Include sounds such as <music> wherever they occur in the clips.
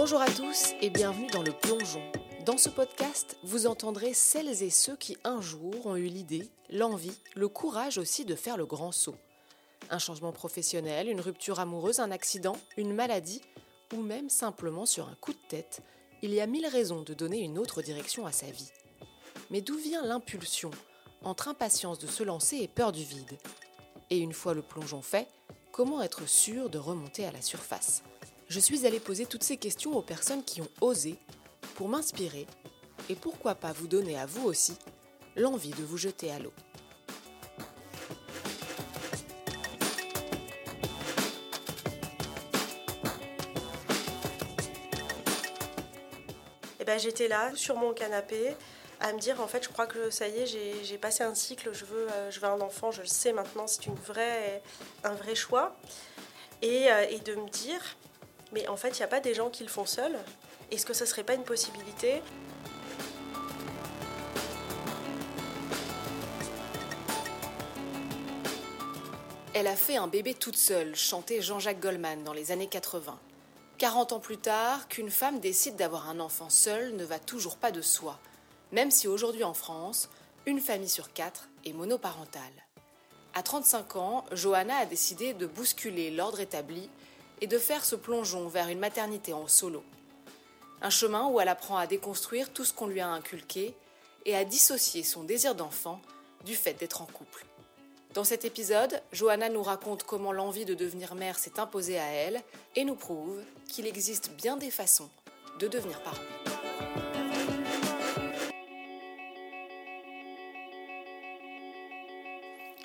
Bonjour à tous et bienvenue dans le plongeon. Dans ce podcast, vous entendrez celles et ceux qui un jour ont eu l'idée, l'envie, le courage aussi de faire le grand saut. Un changement professionnel, une rupture amoureuse, un accident, une maladie, ou même simplement sur un coup de tête, il y a mille raisons de donner une autre direction à sa vie. Mais d'où vient l'impulsion entre impatience de se lancer et peur du vide? Et une fois le plongeon fait, comment être sûr de remonter à la surface? Je suis allée poser toutes ces questions aux personnes qui ont osé pour m'inspirer et pourquoi pas vous donner à vous aussi l'envie de vous jeter à l'eau. Ben, j'étais là sur mon canapé à me dire en fait je crois que ça y est j'ai passé un cycle je veux euh, je veux un enfant je le sais maintenant c'est une un vrai choix et, euh, et de me dire mais en fait il n'y a pas des gens qui le font seuls est-ce que ça serait pas une possibilité? Elle a fait un bébé toute seule, chantait Jean-Jacques Goldman dans les années 80. 40 ans plus tard, qu'une femme décide d'avoir un enfant seule ne va toujours pas de soi, même si aujourd'hui en France, une famille sur quatre est monoparentale. À 35 ans, Johanna a décidé de bousculer l'ordre établi et de faire ce plongeon vers une maternité en solo. Un chemin où elle apprend à déconstruire tout ce qu'on lui a inculqué et à dissocier son désir d'enfant du fait d'être en couple. Dans cet épisode, Johanna nous raconte comment l'envie de devenir mère s'est imposée à elle et nous prouve qu'il existe bien des façons de devenir parent.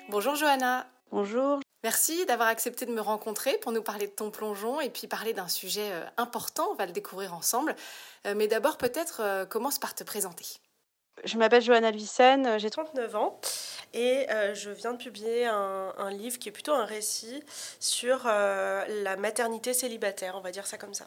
Bonjour Johanna. Bonjour. Merci d'avoir accepté de me rencontrer pour nous parler de ton plongeon et puis parler d'un sujet euh, important, on va le découvrir ensemble. Euh, mais d'abord peut-être euh, commence par te présenter. Je m'appelle Johanna Luissen, j'ai 39 ans et je viens de publier un, un, livre qui est plutôt un récit sur la maternité célibataire, on va dire ça comme ça.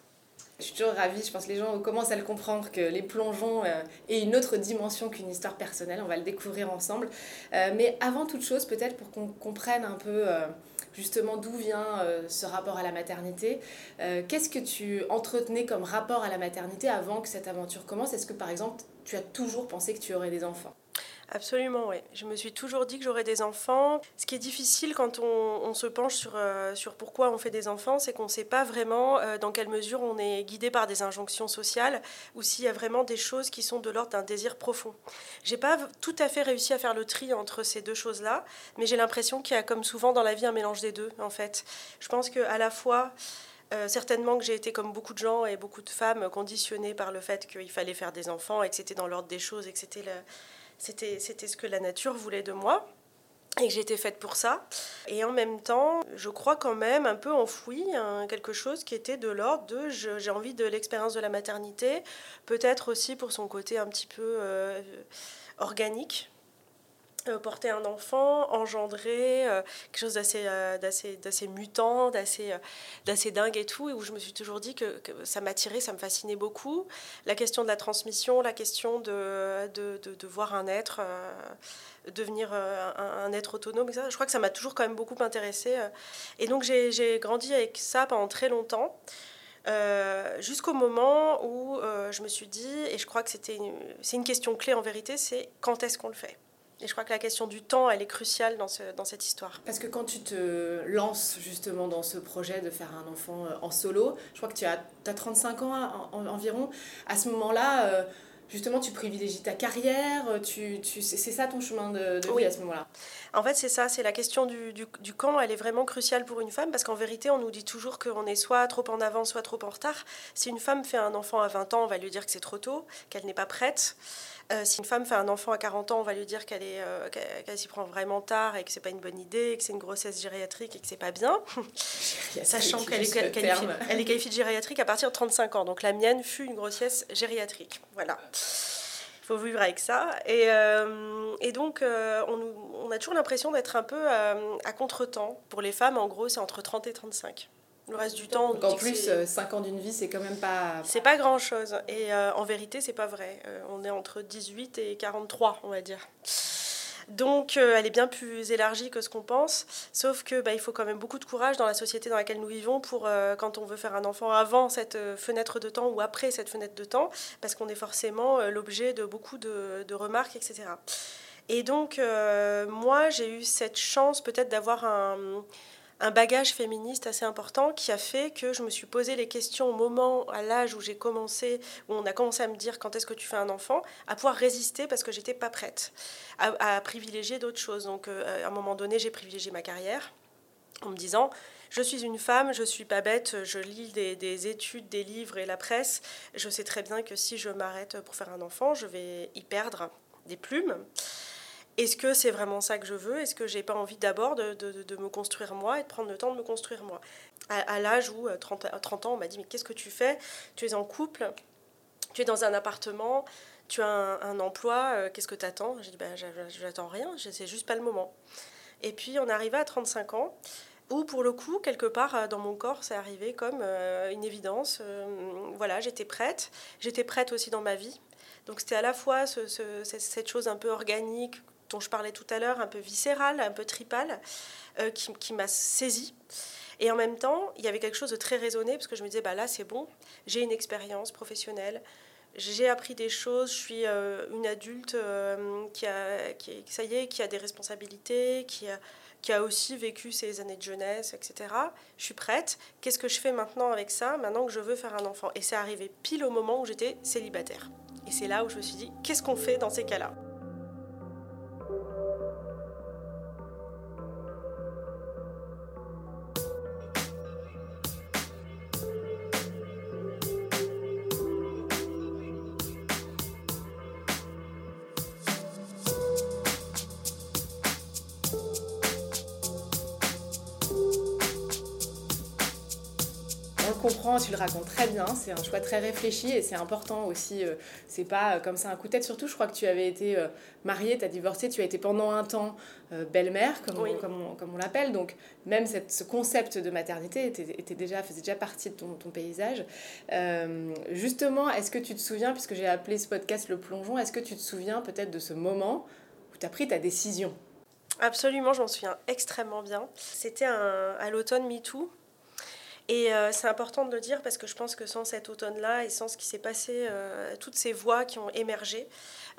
Je suis toujours ravie, je pense que les gens commencent à le comprendre, que les plongeons euh, aient une autre dimension qu'une histoire personnelle, on va le découvrir ensemble. Euh, mais avant toute chose, peut-être pour qu'on comprenne un peu euh, justement d'où vient ce rapport à la maternité, qu'est-ce que tu entretenais comme rapport à la maternité avant que cette aventure commence? Est-ce que par exemple, tu as toujours pensé que tu aurais des enfants? Absolument, oui. Je me suis toujours dit que j'aurais des enfants. Ce qui est difficile quand on, se penche sur, euh, sur pourquoi on fait des enfants, c'est qu'on ne sait pas vraiment euh, dans quelle mesure on est guidé par des injonctions sociales ou s'il y a vraiment des choses qui sont de l'ordre d'un désir profond. J'ai pas tout à fait réussi à faire le tri entre ces deux choses-là, mais j'ai l'impression qu'il y a comme souvent dans la vie un mélange des deux, en fait. Je pense qu'à la fois... Euh, certainement que j'ai été comme beaucoup de gens et beaucoup de femmes conditionnées par le fait qu'il fallait faire des enfants et que c'était dans l'ordre des choses et que c'était c'était, c'était ce que la nature voulait de moi et que j'étais faite pour ça. Et en même temps, je crois quand même un peu enfoui hein, quelque chose qui était de l'ordre de j'ai envie de l'expérience de la maternité, peut-être aussi pour son côté un petit peu euh, organique. Euh, porter un enfant, engendrer euh, quelque chose d'assez, d'assez, d'assez mutant, d'assez, d'assez dingue et tout, et où je me suis toujours dit que, ça m'attirait, ça me fascinait beaucoup. La question de la transmission, la question de, de, de, voir un être devenir un, être autonome, ça, je crois que ça m'a toujours quand même beaucoup intéressée. Et donc j'ai, j'ai grandi avec ça pendant très longtemps. Euh, jusqu'au moment où euh, je me suis dit, et je crois que c'était c'est une question clé en vérité, c'est quand est-ce qu'on le fait? Et je crois que la question du temps, elle est cruciale dans, ce, dans cette histoire. Parce que quand tu te lances justement dans ce projet de faire un enfant euh, en solo, je crois que tu as, as 35 ans environ, à ce moment-là, justement, tu privilégies ta carrière, tu, tu, c'est ça ton chemin de, de vie à ce moment-là? En fait, c'est ça, c'est la question du, du, du, quand, elle est vraiment cruciale pour une femme, parce qu'en vérité, on nous dit toujours qu'on est soit trop en avant, soit trop en retard. Si une femme fait un enfant à 20 ans, on va lui dire que c'est trop tôt, qu'elle n'est pas prête. Euh, si une femme fait un enfant à 40 ans, on va lui dire qu'elle euh, qu'elle s'y prend vraiment tard et que c'est pas une bonne idée, que c'est une grossesse gériatrique et que c'est pas bien. Sachant qu'elle est, qualifiée, elle est qualifiée de gériatrique à partir de 35 ans. Donc la mienne fut une grossesse gériatrique. Voilà. Il faut vivre avec ça. Et, euh, et donc, euh, on, on, a toujours l'impression d'être un peu euh, à contre-temps. Pour les femmes, en gros, c'est entre 30 et 35. Le reste du temps. Donc en plus, 5 ans d'une vie, c'est quand même pas. C'est pas grand chose. Et euh, en vérité, c'est pas vrai. Euh, on est entre 18 et 43, on va dire. Donc elle est bien plus élargie que ce qu'on pense, sauf que bah, il faut quand même beaucoup de courage dans la société dans laquelle nous vivons pour quand on veut faire un enfant avant cette fenêtre de temps ou après cette fenêtre de temps, parce qu'on est forcément l'objet de beaucoup de, de, remarques, etc. Et donc moi j'ai eu cette chance peut-être d'avoir un un bagage féministe assez important qui a fait que je me suis posé les questions au moment, à l'âge où j'ai commencé, où on a commencé à me dire quand est-ce que tu fais un enfant, à pouvoir résister parce que j'étais pas prête à, privilégier d'autres choses. Donc euh, à un moment donné, j'ai privilégié ma carrière en me disant je suis une femme, je suis pas bête, je lis des, des, études, des livres et la presse. Je sais très bien que si je m'arrête pour faire un enfant, je vais y perdre des plumes. Est-ce que c'est vraiment ça que je veux? Est-ce que j'ai pas envie d'abord de, de, me construire moi et de prendre le temps de me construire moi? À, l'âge où, 30, euh, 30 ans, on m'a dit Mais qu'est-ce que tu fais? Tu es en couple, tu es dans un appartement, tu as un, emploi, euh, qu'est-ce que tu attends J'ai dit bah, J'attends rien, c'est juste pas le moment. Et puis on arrivé à 35 ans, où pour le coup, quelque part euh, dans mon corps, c'est arrivé comme une évidence. voilà, j'étais prête. J'étais prête aussi dans ma vie. Donc c'était à la fois ce, cette chose un peu organique dont je parlais tout à l'heure, un peu viscérale, un peu tripale, euh, qui, qui m'a saisie. Et en même temps, il y avait quelque chose de très raisonné, parce que je me disais, bah là, c'est bon, j'ai une expérience professionnelle, j'ai appris des choses, je suis euh, une adulte euh, qui, a, qui, ça y est, qui a des responsabilités, qui a, qui a aussi vécu ses années de jeunesse, etc. Je suis prête. Qu'est-ce que je fais maintenant avec ça, maintenant que je veux faire un enfant? Et c'est arrivé pile au moment où j'étais célibataire. Et c'est là où je me suis dit, qu'est-ce qu'on fait dans ces cas-là? Le racontes très bien, c'est un choix très réfléchi et c'est important aussi. Euh, c'est pas euh, comme ça un coup de tête. Surtout, je crois que tu avais été euh, mariée, tu as divorcé, tu as été pendant un temps belle-mère, comme, on, comme, on, l'appelle. Donc, même cette, ce concept de maternité était, déjà, faisait déjà partie de ton, ton paysage. justement, est-ce que tu te souviens, puisque j'ai appelé ce podcast Le Plongeon, est-ce que tu te souviens peut-être de ce moment où tu as pris ta décision? Absolument, je m'en souviens extrêmement bien. C'était à l'automne MeToo. Et euh, c'est important de le dire parce que je pense que sans cet automne-là et sans ce qui s'est passé, euh, toutes ces voix qui ont émergé,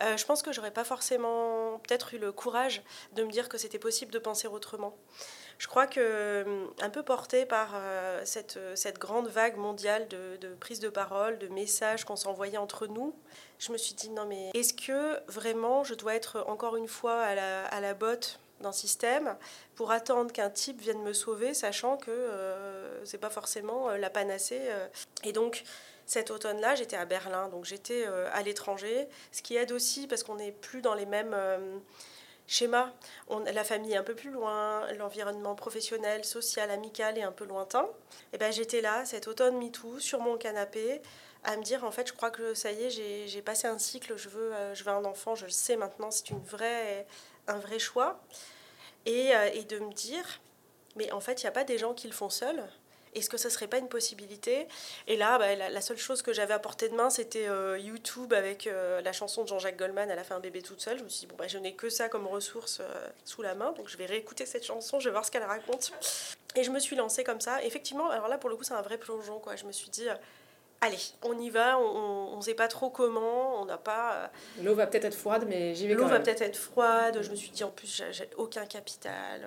euh, je pense que j'aurais pas forcément peut-être eu le courage de me dire que c'était possible de penser autrement. Je crois que, un peu portée par cette, cette grande vague mondiale de, de prise de parole, de messages qu'on s'envoyait entre nous, je me suis dit non mais est-ce que vraiment je dois être encore une fois à la, à la botte d'un système pour attendre qu'un type vienne me sauver, sachant que euh, c'est pas forcément euh, la panacée. Euh. Et donc, cet automne-là, j'étais à Berlin, donc j'étais à l'étranger, ce qui aide aussi parce qu'on n'est plus dans les mêmes schémas. La famille est un peu plus loin, l'environnement professionnel, social, amical est un peu lointain. Et ben j'étais là, cet automne MeToo, sur mon canapé, à me dire en fait, je crois que ça y est, j'ai passé un cycle, je veux, je veux un enfant, je le sais maintenant, c'est une vraie un vrai choix et, euh, et de me dire, mais en fait, il n'y a pas des gens qui le font seuls. Est-ce que ça serait pas une possibilité? Et là, bah, la, seule chose que j'avais à portée de main, c'était euh, YouTube avec euh, la chanson de Jean-Jacques Goldman, Elle a fait un bébé toute seule. Je me suis dit, bon, bah, je n'ai que ça comme ressource sous la main, donc je vais réécouter cette chanson, je vais voir ce qu'elle raconte. Et je me suis lancée comme ça. Effectivement, alors là, pour le coup, c'est un vrai plongeon. Quoi. Je me suis dit, allez, on y va, on ne sait pas trop comment, on n'a pas... Euh, L'eau va peut-être être froide, mais j'y vais quand même. L'eau va peut-être être froide, je me suis dit en plus, j'ai aucun capital.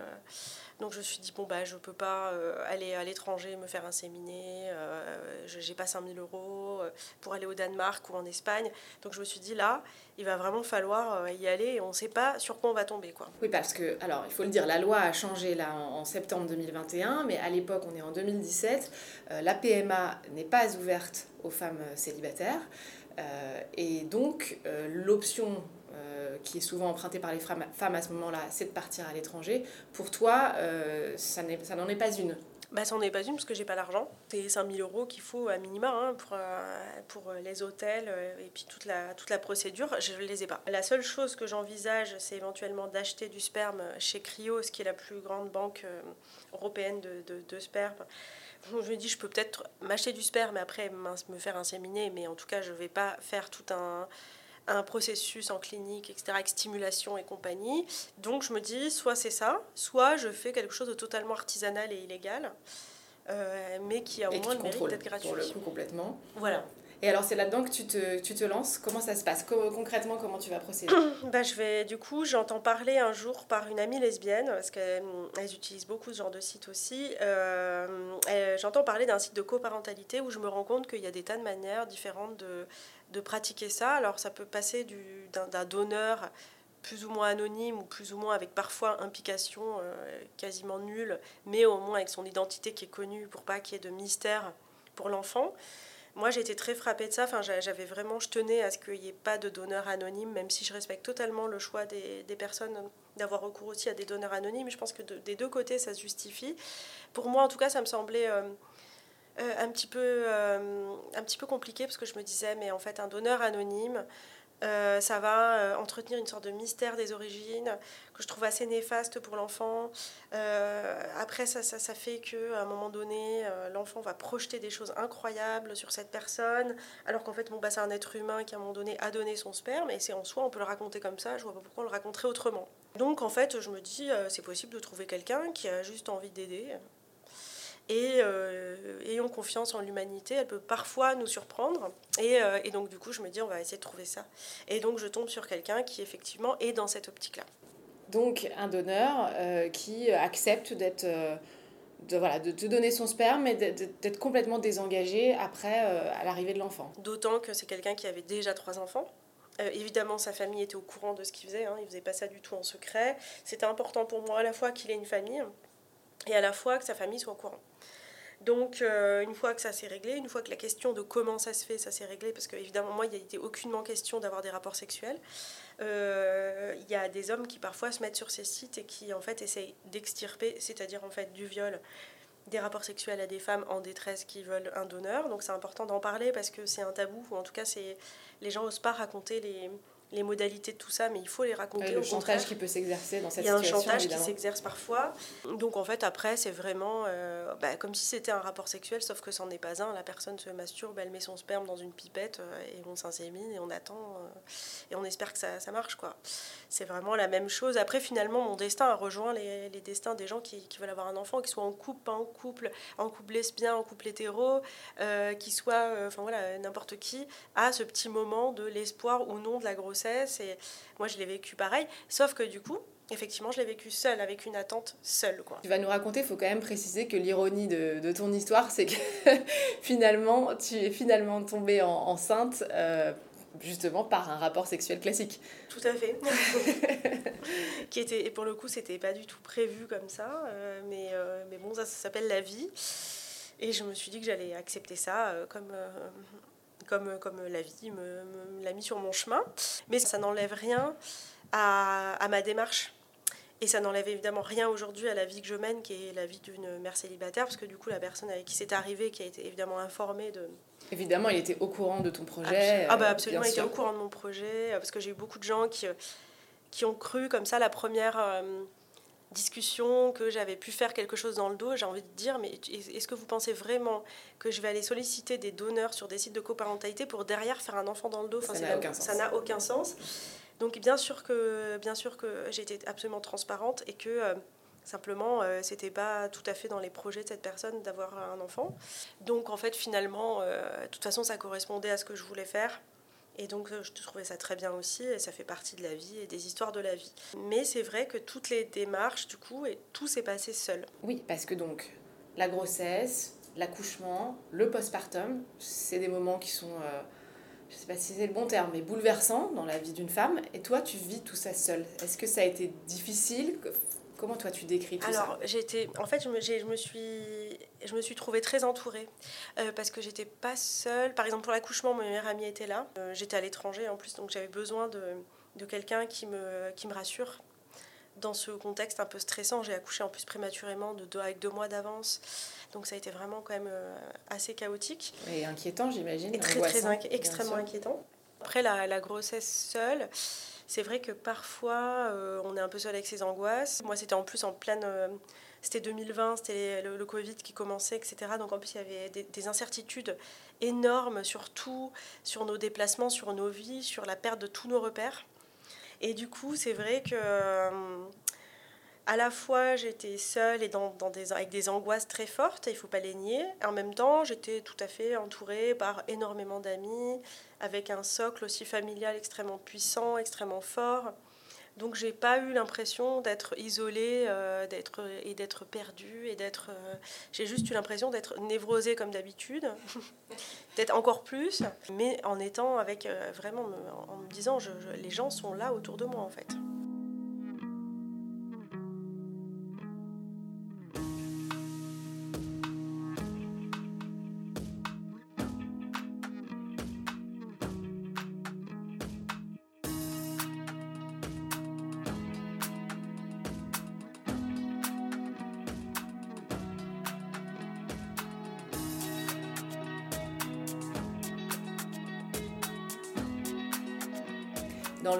Euh, donc je me suis dit, bon, bah, je ne peux pas euh, aller à l'étranger me faire inséminer, euh, je n'ai pas 5000 euros euh, pour aller au Danemark ou en Espagne. Donc je me suis dit, là, il va vraiment falloir y aller et on ne sait pas sur quoi on va tomber. Quoi. Oui, parce que, alors, il faut le dire, la loi a changé là en, septembre 2021, mais à l'époque, on est en 2017, la PMA n'est pas ouverte aux femmes célibataires. et donc, l'option qui est souvent emprunté par les femmes à ce moment-là, c'est de partir à l'étranger. Pour toi, euh, ça n'en est pas une bah, ça n'en est pas une parce que j'ai pas l'argent. C'est 5000 euros qu'il faut à minima hein, pour, euh, les hôtels euh, et puis toute la, procédure. Je ne les ai pas. La seule chose que j'envisage, c'est éventuellement d'acheter du sperme chez Cryos, qui est la plus grande banque européenne de, sperme. Je me dis, je peux peut-être m'acheter du sperme et après me faire inséminer, mais en tout cas, je ne vais pas faire tout un un processus en clinique, etc., avec stimulation et compagnie. Donc je me dis, soit c'est ça, soit je fais quelque chose de totalement artisanal et illégal, euh, mais qui a au moins le mérite d'être gratuit. Pour le coup, complètement. Voilà. Et alors, c'est là-dedans que tu te, tu te lances. Comment ça se passe? Concrètement, comment tu vas procéder? <coughs> Bah, je vais, Du coup, j'entends parler un jour par une amie lesbienne, parce qu'elles utilisent beaucoup ce genre de site aussi. Euh, j'entends parler d'un site de coparentalité où je me rends compte qu'il y a des tas de manières différentes de, de pratiquer ça. Alors, ça peut passer d'un donneur plus ou moins anonyme ou plus ou moins avec parfois implication euh, quasiment nulle, mais au moins avec son identité qui est connue pour pas qu'il y ait de mystère pour l'enfant. Moi, j'ai été très frappée de ça. Enfin, j'avais vraiment, je tenais à ce qu'il n'y ait pas de donneur anonyme, même si je respecte totalement le choix des, des personnes d'avoir recours aussi à des donneurs anonymes. Je pense que des deux côtés, ça se justifie. Pour moi, en tout cas, ça me semblait euh, euh, un, petit peu, euh, un petit peu compliqué parce que je me disais, mais en fait, un donneur anonyme, euh, ça va entretenir une sorte de mystère des origines que je trouve assez néfaste pour l'enfant. Après, ça, ça, ça, fait qu'à un moment donné, l'enfant va projeter des choses incroyables sur cette personne, alors qu'en fait, bon, bah, c'est un être humain qui, à un moment donné, a donné son sperme, et c'est en soi, on peut le raconter comme ça, je vois pas pourquoi on le raconterait autrement. Donc, en fait, je me dis, c'est possible de trouver quelqu'un qui a juste envie d'aider, et euh, ayons confiance en l'humanité. Elle peut parfois nous surprendre. Et, euh, et, donc, du coup, je me dis, on va essayer de trouver ça. Et donc, je tombe sur quelqu'un qui, effectivement, est dans cette optique-là. Donc, un donneur euh, qui accepte d'être. de, voilà, de donner son sperme et d'être complètement désengagé après à l'arrivée de l'enfant. D'autant que c'est quelqu'un qui avait déjà trois enfants. évidemment, sa famille était au courant de ce qu'il faisait, hein. il ne faisait pas ça du tout en secret. C'était important pour moi à la fois qu'il ait une famille et à la fois que sa famille soit au courant. Donc, euh, une fois que ça s'est réglé, une fois que la question de comment ça se fait, ça s'est réglé, parce qu'évidemment, moi, il n'y a été aucunement question d'avoir des rapports sexuels. Euh, il y a des hommes qui parfois se mettent sur ces sites et qui, en fait, essayent d'extirper, c'est-à-dire, en fait, du viol, des rapports sexuels à des femmes en détresse qui veulent un donneur. Donc, c'est important d'en parler parce que c'est un tabou, ou en tout cas, c'est les gens n'osent pas raconter les, les modalités de tout ça, mais il faut les raconter. le chantage qui peut s'exercer dans cette situation. Il y a un chantage qui s'exerce parfois. Donc en fait, après, c'est vraiment euh, bah, comme si c'était un rapport sexuel, sauf que c'en est pas un. La personne se masturbe, elle met son sperme dans une pipette euh, et on s'insémine et on attend euh, et on espère que ça, ça marche. quoi. C'est vraiment la même chose. Après, finalement, mon destin a rejoint les, les destins des gens qui, qui, veulent avoir un enfant, qu'ils soient en couple, pas en couple, en couple lesbien, en couple hétéro, qui soit, enfin voilà, n'importe qui, a ce petit moment de l'espoir ou non de la grossesse et moi, je l'ai vécu pareil. Sauf que du coup, effectivement, je l'ai vécu seule, avec une attente seule. Quoi. Tu vas nous raconter, il faut quand même préciser que l'ironie de, de, ton histoire, c'est que <laughs> finalement, tu es finalement tombée en, enceinte. Euh, justement par un rapport sexuel classique. Tout à fait. <laughs> qui était, et pour le coup, c'était pas du tout prévu comme ça, euh, mais, euh, mais bon, ça, ça s'appelle la vie. Et je me suis dit que j'allais accepter ça comme, comme, comme la vie me, l'a mis sur mon chemin. Mais ça n'enlève rien à, à, ma démarche. Et ça n'enlève évidemment rien aujourd'hui à la vie que je mène, qui est la vie d'une mère célibataire, parce que du coup, la personne avec qui c'est arrivé, qui a été évidemment informée de... Évidemment, il était au courant de ton projet. ah bah absolument, il était au courant de mon projet, parce que j'ai eu beaucoup de gens qui, qui ont cru comme ça la première... Euh, discussion, que j'avais pu faire quelque chose dans le dos, j'ai envie de dire, mais est-ce que vous pensez vraiment que je vais aller solliciter des donneurs sur des sites de coparentalité pour derrière faire un enfant dans le dos? Enfin, Ça n'a aucun, sens. Donc bien sûr que, bien sûr que j'ai été absolument transparente et que euh, simplement euh, c'était pas tout à fait dans les projets de cette personne d'avoir un enfant. Donc en fait finalement, euh, de toute façon ça correspondait à ce que je voulais faire. Et donc, euh, je trouvais ça très bien aussi, et ça fait partie de la vie et des histoires de la vie. Mais c'est vrai que toutes les démarches, du coup, et tout s'est passé seul. Oui, parce que donc, la grossesse, l'accouchement, le postpartum, c'est des moments qui sont, euh, je ne sais pas si c'est le bon terme, mais bouleversants dans la vie d'une femme. Et toi, tu vis tout ça seul. Est-ce que ça a été difficile? Comment toi tu décris tout Alors, ça j'étais, en fait, je me, je me, suis, je me suis trouvée très entourée euh, parce que j'étais pas seule. Par exemple, pour l'accouchement, ma meilleure amie était là. Euh, j'étais à l'étranger en plus, donc j'avais besoin de, de quelqu'un qui me, qui me rassure dans ce contexte un peu stressant. J'ai accouché en plus prématurément, de deux, avec deux mois d'avance. Donc ça a été vraiment quand même euh, assez chaotique. Et inquiétant, j'imagine. Et très, très extrêmement inquiétant. Après la, la grossesse seule, c'est vrai que parfois, euh, on est un peu seul avec ses angoisses. Moi, c'était en plus en pleine, c'était 2020, c'était le, Covid qui commençait, etc. Donc en plus, il y avait des, incertitudes énormes sur tout, sur nos déplacements, sur nos vies, sur la perte de tous nos repères. Et du coup, c'est vrai que à la fois j'étais seule et dans, avec des angoisses très fortes, il ne faut pas les nier. En même temps, j'étais tout à fait entourée par énormément d'amis, avec un socle aussi familial extrêmement puissant, extrêmement fort. Donc j'ai pas eu l'impression d'être isolée euh, d'être, et d'être perdue. et d'être. Euh, j'ai juste eu l'impression d'être névrosée comme d'habitude, <laughs> d'être encore plus, mais en étant avec euh, vraiment en me disant les gens sont là autour de moi en fait.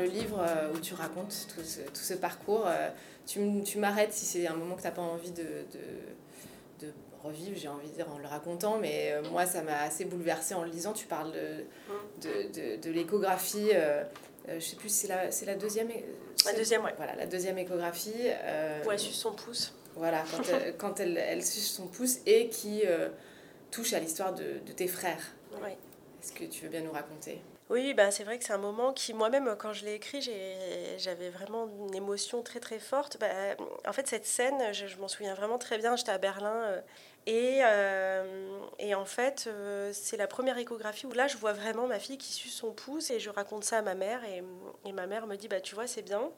Le livre euh, où tu racontes tout ce, tout ce parcours, euh, tu, m'arrêtes si c'est un moment que tu n'as pas envie de, de, de revivre, j'ai envie de dire en le racontant, mais euh, moi ça m'a assez bouleversée en le lisant. Tu parles de, de, de, l'échographie, je sais plus, c'est la, c'est la deuxième. La deuxième, ouais. Voilà, la deuxième échographie. où elle suce son pouce. Voilà, quand, <laughs> elle, quand elle, elle, suce son pouce et qui touche à l'histoire de, tes frères. Est-ce que tu veux bien nous raconter? Oui, bah, c'est vrai que c'est un moment qui, moi-même, quand je l'ai écrit, j'avais vraiment une émotion très très forte. Bah, en fait, cette scène, je, m'en souviens vraiment très bien, j'étais à Berlin. Euh, et, euh, et en fait, euh, c'est la première échographie où là, je vois vraiment ma fille qui suce son pouce et je raconte ça à ma mère. Et, et ma mère me dit, bah, tu vois, c'est bien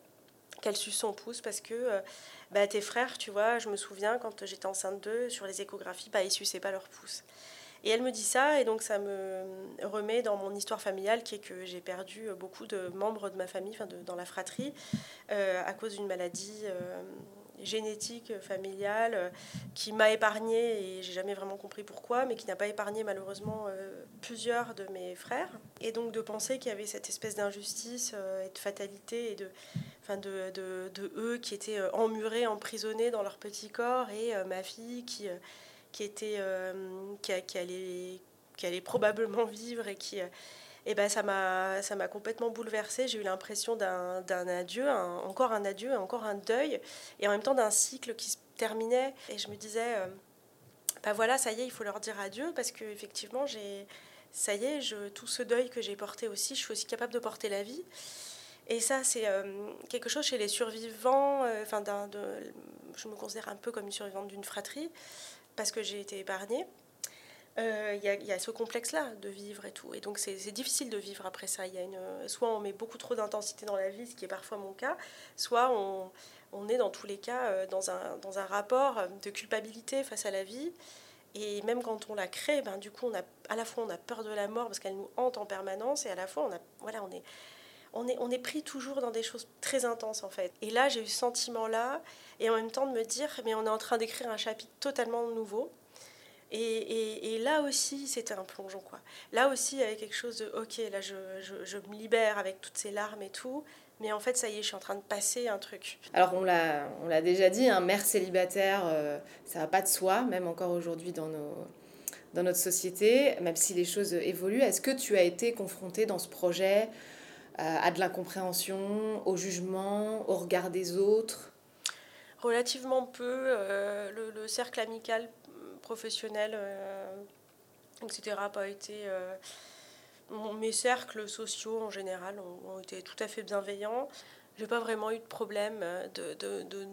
qu'elle suce son pouce parce que bah, tes frères, tu vois, je me souviens quand j'étais enceinte d'eux, sur les échographies, bah, ils suçaient pas leur pouce. Et elle me dit ça, et donc ça me remet dans mon histoire familiale, qui est que j'ai perdu beaucoup de membres de ma famille, enfin de, dans la fratrie, euh, à cause d'une maladie euh, génétique familiale euh, qui m'a épargné et j'ai jamais vraiment compris pourquoi, mais qui n'a pas épargné malheureusement plusieurs de mes frères. Et donc de penser qu'il y avait cette espèce d'injustice et de fatalité et de, enfin de, de, de, eux qui étaient emmurés, emprisonnés dans leur petit corps et ma fille qui qui, était, euh, qui, allait, qui allait probablement vivre et qui... euh, eh ben ça m'a ça m'a complètement bouleversée. J'ai eu l'impression d'un, d'un adieu, encore un adieu, encore un deuil, et en même temps d'un cycle qui se terminait. Et je me disais, euh, bah voilà, ça y est, il faut leur dire adieu parce que effectivement, j'ai, ça y est, je, tout ce deuil que j'ai porté aussi, je suis aussi capable de porter la vie. Et ça, c'est quelque chose chez les survivants. Enfin, d'un, de, je me considère un peu comme une survivante d'une fratrie parce que j'ai été épargnée. Il euh, y, y, a ce complexe-là de vivre et tout. Et donc, c'est difficile de vivre après ça. Y a une, soit on met beaucoup trop d'intensité dans la vie, ce qui est parfois mon cas, soit on, on est dans tous les cas euh, dans un, dans un rapport de culpabilité face à la vie. Et même quand on la crée, ben, du coup, on a, à la fois on a peur de la mort parce qu'elle nous hante en permanence, et à la fois on, a, voilà, on, est, on, est, on est pris toujours dans des choses très intenses en fait. Et là, j'ai eu ce sentiment-là, et en même temps de me dire, mais on est en train d'écrire un chapitre totalement nouveau. Et, et, et là aussi, c'était un plongeon. Quoi. Là aussi, il y avait quelque chose de, ok, là, je, je, je, me libère avec toutes ces larmes et tout. Mais en fait, ça y est, je suis en train de passer un truc. Alors, on l'a, déjà dit, un hein, mère célibataire, euh, ça va pas de soi, même encore aujourd'hui dans, nos, dans notre société, même si les choses évoluent. Est-ce que tu as été confrontée dans ce projet à de l'incompréhension, au jugement, au regard des autres relativement peu. Euh, le, cercle amical, professionnel, euh, etc., pas été. Euh, mes cercles sociaux en général ont, été tout à fait bienveillants. J'ai pas vraiment eu de problème de,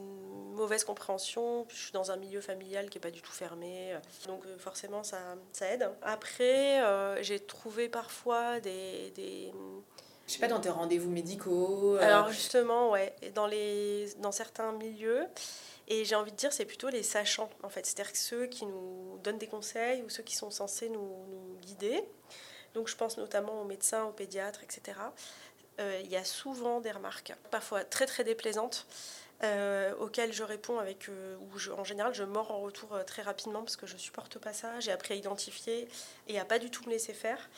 mauvaise compréhension. Je suis dans un milieu familial qui est pas du tout fermé, donc forcément ça, ça aide. Après, j'ai trouvé parfois des, des je sais pas, dans tes rendez-vous médicaux euh, Alors justement, ouais, dans, les, dans certains milieux. Et j'ai envie de dire, c'est plutôt les sachants, en fait. C'est-à-dire ceux qui nous donnent des conseils ou ceux qui sont censés nous, guider. Donc je pense notamment aux médecins, aux pédiatres, etc. Euh, il y a souvent des remarques, parfois très très déplaisantes, euh, auxquelles je réponds avec, ou en général je mords en retour très rapidement parce que je supporte pas ça. J'ai appris à identifier et à pas du tout me laisser faire.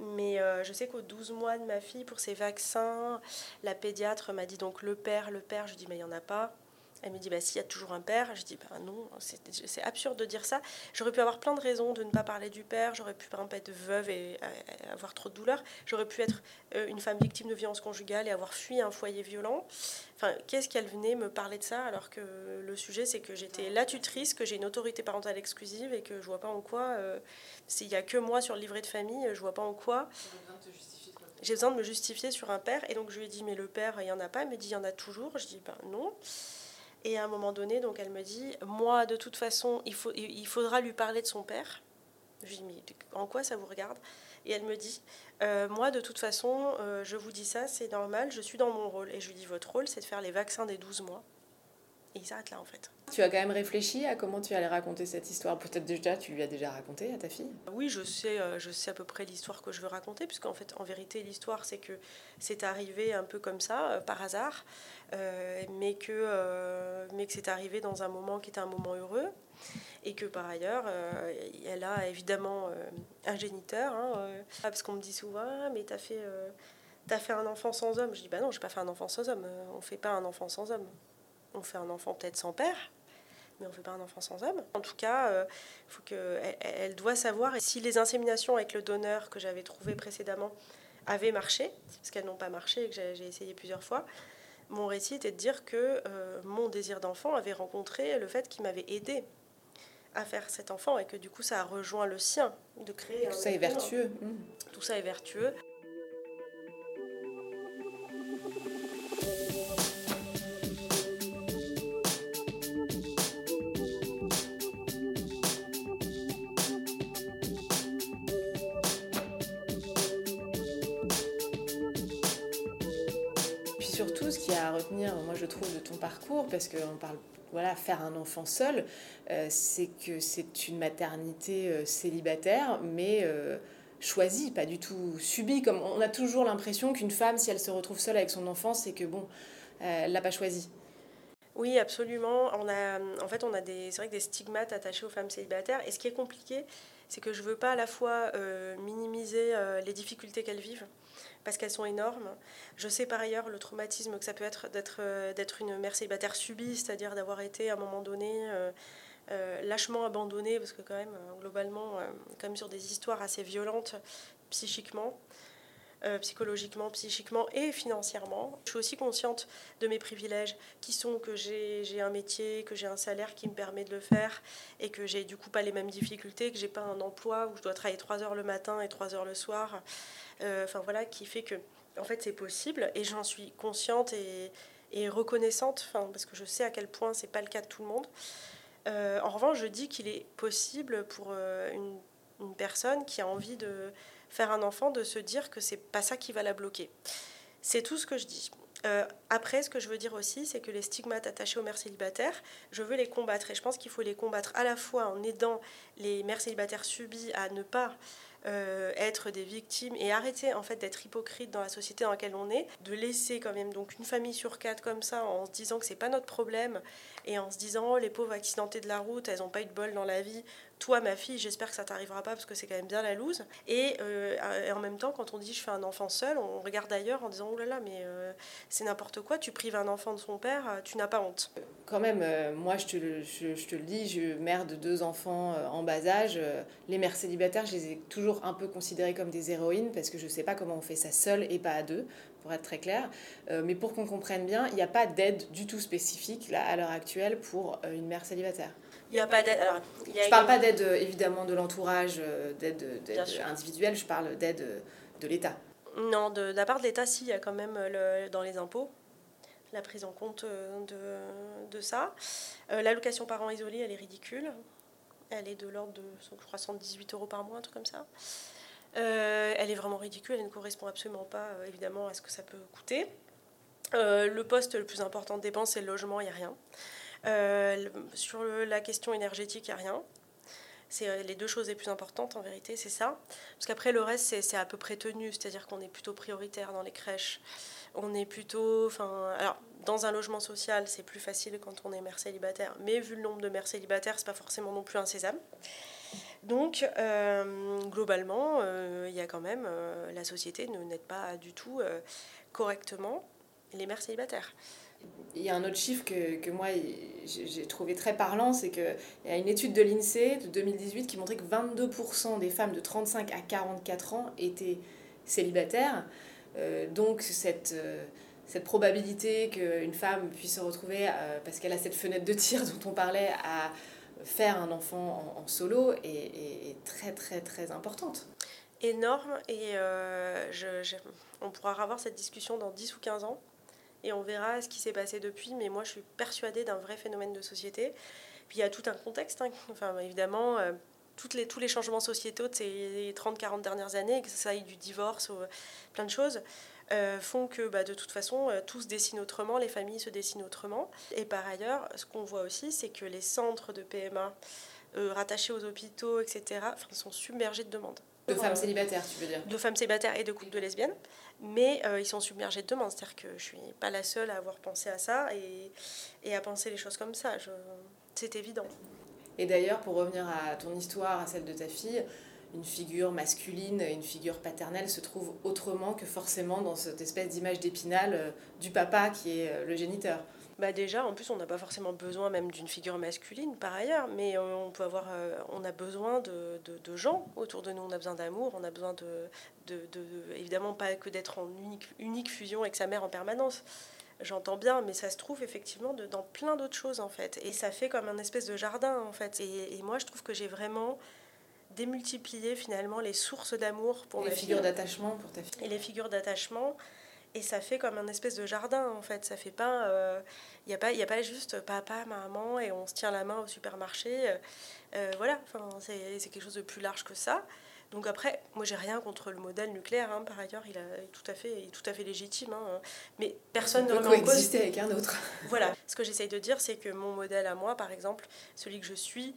Mais euh, je sais qu'au 12 mois de ma fille, pour ses vaccins, la pédiatre m'a dit donc le père, le père. Je dis, mais il n'y en a pas. Elle me dit, bah, s'il y a toujours un père. Je dis, bah, non, c'est absurde de dire ça. J'aurais pu avoir plein de raisons de ne pas parler du père. J'aurais pu, par exemple, être veuve et avoir trop de douleur. J'aurais pu être euh, une femme victime de violence conjugale et avoir fui un foyer violent. Enfin, qu'est-ce qu'elle venait me parler de ça alors que le sujet, c'est que j'étais la tutrice, que j'ai une autorité parentale exclusive et que je vois pas en quoi, euh, s'il y a que moi sur le livret de famille, je vois pas en quoi j'ai besoin de me justifier sur un père. Et donc je lui ai dit, mais le père, il n'y en a pas. Elle me dit, il y en a toujours. Je dis, ben non. Et à un moment donné, donc elle me dit, moi, de toute façon, il, faut, il faudra lui parler de son père. Je lui dis, mais en quoi ça vous regarde? Et elle me dit, euh, moi, de toute façon, euh, je vous dis ça, c'est normal, je suis dans mon rôle. Et je lui dis, votre rôle, c'est de faire les vaccins des 12 mois. Et il s'arrête là, en fait. Tu as quand même réfléchi à comment tu allais raconter cette histoire? Peut-être déjà, tu lui as déjà raconté à ta fille? Oui, je sais, euh, je sais à peu près l'histoire que je veux raconter, puisqu'en fait, en vérité, l'histoire, c'est que c'est arrivé un peu comme ça, euh, par hasard, euh, mais que, mais que c'est arrivé dans un moment qui était un moment heureux, et que par ailleurs, elle a évidemment un géniteur, hein, parce qu'on me dit souvent, ah, mais t'as fait, as fait un enfant sans homme. Je dis, bah non, j'ai pas fait un enfant sans homme, on fait pas un enfant sans homme on fait un enfant peut-être sans père, mais on ne fait pas un enfant sans homme. En tout cas, euh, faut que, elle, doit savoir, si les inséminations avec le donneur que j'avais trouvé précédemment avaient marché, parce qu'elles n'ont pas marché et que j'ai essayé plusieurs fois, mon récit était de dire que euh, mon désir d'enfant avait rencontré le fait qu'il m'avait aidé à faire cet enfant et que du coup ça a rejoint le sien de créer. Tout ça est vertueux. Tout ça est vertueux. Parce qu'on parle, voilà, faire un enfant seul, euh, c'est que c'est une maternité euh, célibataire, mais euh, choisie, pas du tout subie. Comme on a toujours l'impression qu'une femme, si elle se retrouve seule avec son enfant, c'est que bon, elle l'a pas choisi. Oui, absolument. On a, en fait, on a des, c'est vrai que des stigmates attachés aux femmes célibataires. Et ce qui est compliqué, c'est que je veux pas à la fois minimiser les difficultés qu'elles vivent, parce qu'elles sont énormes. Je sais par ailleurs le traumatisme que ça peut être d'être, euh, d'être une mère célibataire subie, c'est-à-dire d'avoir été à un moment donné euh, euh, lâchement abandonnée, parce que quand même, globalement, quand même sur des histoires assez violentes psychiquement. Psychologiquement, psychiquement et financièrement. Je suis aussi consciente de mes privilèges qui sont que j'ai, un métier, que j'ai un salaire qui me permet de le faire et que j'ai du coup pas les mêmes difficultés, que j'ai pas un emploi où je dois travailler 3 heures le matin et 3 heures le soir. Euh, enfin voilà, qui fait que en fait c'est possible et j'en suis consciente et, et reconnaissante, parce que je sais à quel point c'est pas le cas de tout le monde. Euh, en revanche, je dis qu'il est possible pour euh, une, une, personne qui a envie de faire un enfant de se dire que c'est pas ça qui va la bloquer. C'est tout ce que je dis. après, ce que je veux dire aussi, c'est que les stigmates attachés aux mères célibataires, je veux les combattre. Et je pense qu'il faut les combattre à la fois en aidant les mères célibataires subies à ne pas euh, être des victimes et arrêter en fait d'être hypocrite dans la société dans laquelle on est, de laisser quand même donc une famille sur quatre comme ça en se disant que c'est pas notre problème et en se disant oh, les pauvres accidentés de la route, elles n'ont pas eu de bol dans la vie, toi, ma fille, j'espère que ça t'arrivera pas parce que c'est quand même bien la loose. Euh, et, en même temps, quand on dit je fais un enfant seul, on regarde ailleurs en disant oh là là, mais euh, c'est n'importe quoi, tu prives un enfant de son père, euh, tu n'as pas honte. Quand même, moi je te, le, je, te le dis, je mère de deux enfants en bas âge. les mères célibataires, je les ai toujours un peu considérées comme des héroïnes parce que je sais pas comment on fait ça seul et pas à deux pour être très clair. mais pour qu'on comprenne bien, il n'y a pas d'aide du tout spécifique là, à l'heure actuelle pour une mère célibataire. Il n'y a pas d'aide. je ne parle pas d'aide euh, évidemment de l'entourage, euh, d'aide individuelle, je parle d'aide euh, de l'État. Non, de, la part de l'État, si, il y a quand même le, dans les impôts la prise en compte de, de ça. L'allocation parents isolés, elle est ridicule. Elle est de l'ordre de, je crois, 118 euros par mois, un truc comme ça. elle est vraiment ridicule, elle ne correspond absolument pas, évidemment, à ce que ça peut coûter. le poste le plus important de dépense, c'est le logement, il n'y a rien. Euh, sur la question énergétique, il n'y a rien. C'est euh, les deux choses les plus importantes en vérité, c'est ça. Parce qu'après, le reste, c'est à peu près tenu, c'est-à-dire qu'on est plutôt prioritaire dans les crèches. On est plutôt. Enfin, alors, dans un logement social, c'est plus facile quand on est mère célibataire, mais vu le nombre de mères célibataires, c'est pas forcément non plus un sésame. Donc, euh, globalement, il y a quand même. la société ne n'aide pas du tout correctement les mères célibataires. Il y a un autre chiffre que, que moi j'ai trouvé très parlant, c'est qu'il y a une étude de l'INSEE de 2018 qui montrait que 22% des femmes de 35 à 44 ans étaient célibataires. Euh, donc cette, euh, cette probabilité qu'une femme puisse se retrouver, euh, parce qu'elle a cette fenêtre de tir <laughs> dont on parlait, à faire un enfant en, solo est, très très très importante. Énorme, et on pourra avoir cette discussion dans 10 ou 15 ans et on verra ce qui s'est passé depuis. Mais moi, je suis persuadée d'un vrai phénomène de société. Puis il y a tout un contexte. Hein. Enfin, évidemment, euh, les, tous les changements sociétaux de ces 30-40 dernières années, que ça aille du divorce, ou, plein de choses, euh, font que bah, de toute façon, euh, tout se dessine autrement, les familles se dessinent autrement. Et par ailleurs, ce qu'on voit aussi, c'est que les centres de PMA rattachés aux hôpitaux, etc., sont submergés de demandes. De femmes célibataires, tu veux dire De femmes célibataires et de couples de lesbiennes. Mais euh, ils sont submergés de demandes. C'est-à-dire que je ne suis pas la seule à avoir pensé à ça et, et à penser les choses comme ça. C'est évident. Et d'ailleurs, pour revenir à ton histoire, à celle de ta fille, une figure masculine, une figure paternelle se trouve autrement que forcément dans cette espèce d'image d'épinal euh, du papa qui est euh, le géniteur. Bah déjà, en plus, on n'a pas forcément besoin même d'une figure masculine par ailleurs, mais on peut avoir, euh, on a besoin de, de, gens autour de nous. On a besoin d'amour, on a besoin de, de, évidemment pas que d'être en unique, unique fusion avec sa mère en permanence. J'entends bien, mais ça se trouve effectivement dans plein d'autres choses en fait. Et ça fait comme un espèce de jardin en fait. Et, et moi, je trouve que j'ai vraiment démultiplié finalement les sources d'amour pour les figures d'attachement pour ta fille. Et les figures d'attachement et ça fait comme un espèce de jardin en fait. Ça fait pas il euh, n'y a pas il a pas juste papa maman et on se tient la main au supermarché. Euh, euh, voilà enfin c'est quelque chose de plus large que ça. Donc après moi j'ai rien contre le modèle nucléaire hein, par ailleurs il, a, est tout à fait il est tout à fait légitime hein, mais personne ne remet en avec un autre. <laughs> Voilà. Ce que j'essaye de dire c'est que mon modèle à moi par exemple celui que je suis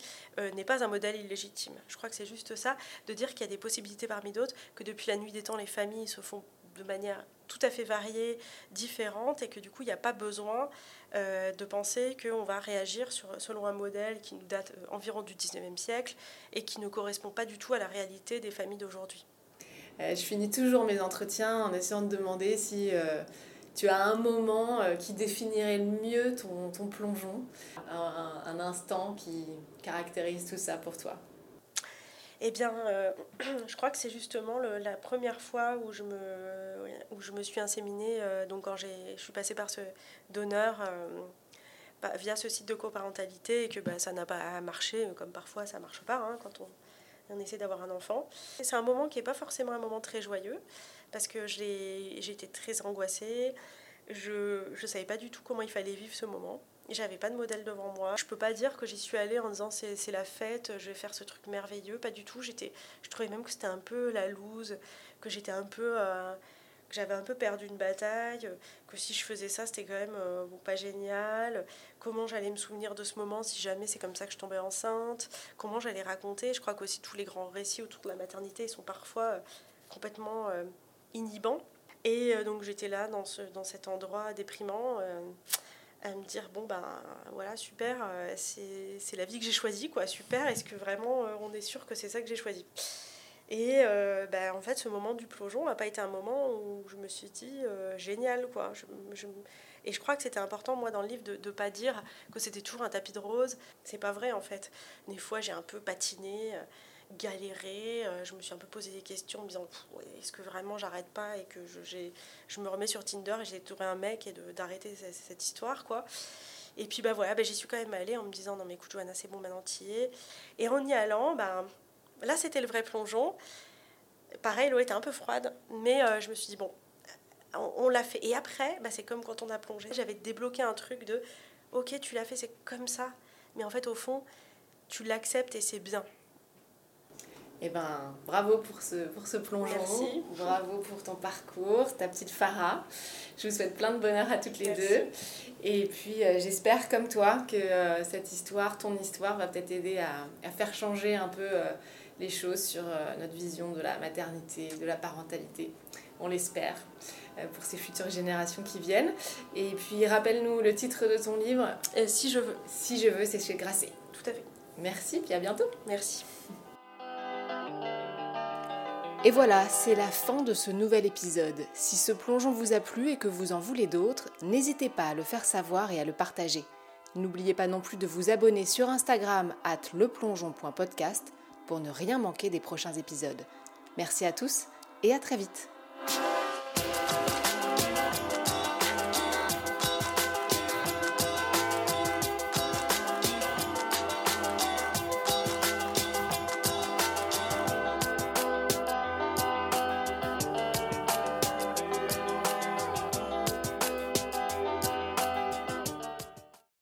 n'est pas un modèle illégitime. Je crois que c'est juste ça de dire qu'il y a des possibilités parmi d'autres que depuis la nuit des temps les familles se font de manière tout à fait variée, différente, et que du coup, il n'y a pas besoin euh, de penser qu'on va réagir selon un modèle qui nous date euh, environ du 19e siècle et qui ne correspond pas du tout à la réalité des familles d'aujourd'hui. Euh, je finis toujours mes entretiens en essayant de demander si tu as un moment qui définirait le mieux ton plongeon, un instant qui caractérise tout ça pour toi. Eh bien, euh, <clears throat> je crois que c'est justement la première fois où je me, où je me suis inséminée, euh, donc quand je suis passée par ce donneur euh, bah, via ce site de coparentalité et que bah, ça n'a pas marché, comme parfois ça ne marche pas hein, quand on, on, essaie d'avoir un enfant. C'est un moment qui n'est pas forcément un moment très joyeux parce que j'étais très angoissée, je ne savais pas du tout comment il fallait vivre ce moment. J'avais pas de modèle devant moi. Je peux pas dire que j'y suis allée en disant c'est la fête, je vais faire ce truc merveilleux. Pas du tout. J'étais, je trouvais même que c'était un peu la loose, que j'étais un peu, euh, que j'avais un peu perdu une bataille, que si je faisais ça c'était quand même euh, pas génial. Comment j'allais me souvenir de ce moment si jamais c'est comme ça que je tombais enceinte? Comment j'allais raconter? Je crois qu'aussi tous les grands récits autour de la maternité sont parfois euh, complètement inhibants. Et donc j'étais là dans, ce, dans cet endroit déprimant à me dire bon ben voilà super euh, c'est la vie que j'ai choisie quoi super est-ce que vraiment euh, on est sûr que c'est ça que j'ai choisi? Et euh, ben, en fait ce moment du plongeon n'a pas été un moment où je me suis dit génial quoi. Je, et je crois que c'était important moi dans le livre de ne pas dire que c'était toujours un tapis de rose. C'est pas vrai en fait. Des fois j'ai un peu patiné galéré. Euh, je me suis un peu posé des questions en me disant est-ce que vraiment j'arrête pas et que je, je me remets sur Tinder et j'ai trouvé un mec et d'arrêter cette, histoire quoi. Et puis bah voilà, bah, j'y suis quand même allée en me disant non mais écoute Johanna c'est bon maintenant tu y es. Et en y allant, bah, là c'était le vrai plongeon. Pareil, l'eau était un peu froide, mais euh, je me suis dit bon, on, l'a fait. Et après, bah, c'est comme quand on a plongé, j'avais débloqué un truc de ok tu l'as fait, c'est comme ça. Mais en fait au fond, tu l'acceptes et c'est bien. Eh ben, bravo pour ce, pour ce plongeon. Merci. Bravo pour ton parcours, ta petite Farah. Je vous souhaite plein de bonheur à toutes les deux. Et puis, euh, j'espère, comme toi, que euh, cette histoire, ton histoire, va peut-être aider à, à, faire changer un peu euh, les choses sur notre vision de la maternité, de la parentalité. On l'espère pour ces futures générations qui viennent. Et puis, rappelle-nous le titre de ton livre. si je veux. Si je veux, c'est chez Grasset. Tout à fait. Merci, puis à bientôt. Merci. Et voilà, c'est la fin de ce nouvel épisode. Si ce plongeon vous a plu et que vous en voulez d'autres, n'hésitez pas à le faire savoir et à le partager. N'oubliez pas non plus de vous abonner sur Instagram at leplongeon.podcast pour ne rien manquer des prochains épisodes. Merci à tous et à très vite.